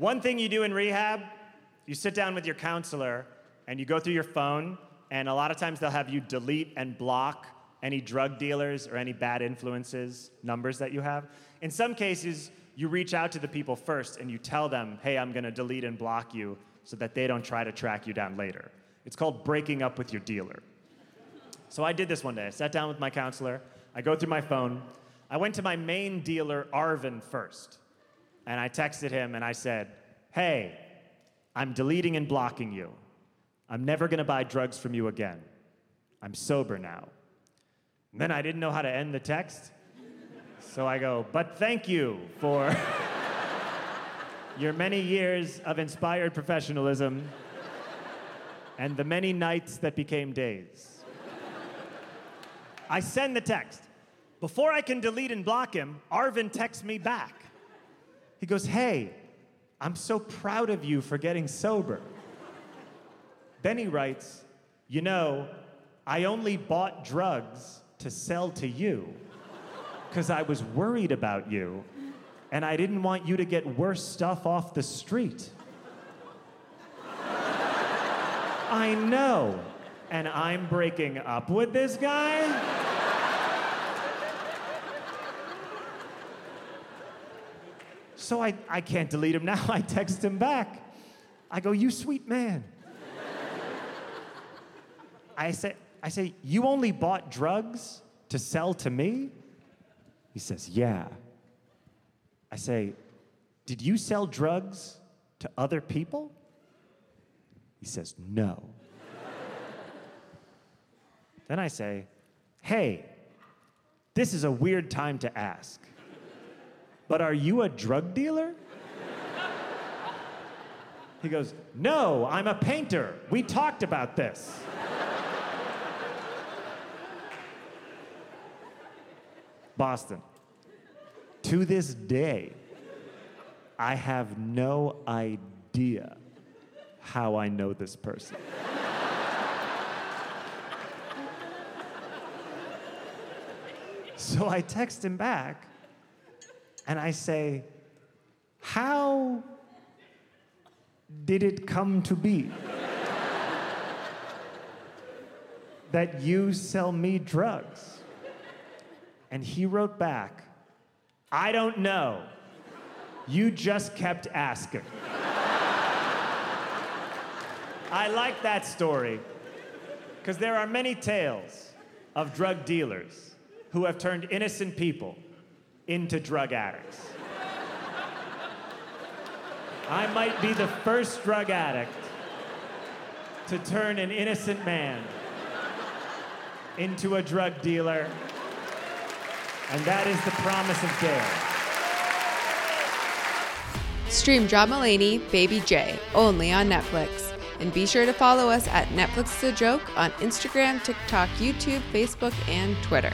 One thing you do in rehab, you sit down with your counselor and you go through your phone, and a lot of times they'll have you delete and block any drug dealers or any bad influences, numbers that you have. In some cases, you reach out to the people first and you tell them, hey, I'm gonna delete and block you so that they don't try to track you down later. It's called breaking up with your dealer. So I did this one day. I sat down with my counselor, I go through my phone. I went to my main dealer, Arvin, first, and I texted him and I said, hey, I'm deleting and blocking you. I'm never gonna buy drugs from you again. I'm sober now. And then I didn't know how to end the text. So I go, but thank you for your many years of inspired professionalism and the many nights that became days. I send the text. Before I can delete and block him, Arvin texts me back. He goes, Hey, I'm so proud of you for getting sober. Then he writes, You know, I only bought drugs to sell to you because I was worried about you and I didn't want you to get worse stuff off the street. I know. And I'm breaking up with this guy? So I, I can't delete him now. I text him back. I go, You sweet man. I say, I say, You only bought drugs to sell to me? He says, Yeah. I say, Did you sell drugs to other people? He says, No. then I say, Hey, this is a weird time to ask, but are you a drug dealer? He goes, No, I'm a painter. We talked about this. Boston. To this day, I have no idea how I know this person. so I text him back and I say, How did it come to be that you sell me drugs? And he wrote back, I don't know. You just kept asking. I like that story because there are many tales of drug dealers who have turned innocent people into drug addicts. I might be the first drug addict to turn an innocent man into a drug dealer, and that is the promise of Dare. Stream John Mulaney, Baby J, only on Netflix. And be sure to follow us at Netflix is a Joke on Instagram, TikTok, YouTube, Facebook, and Twitter.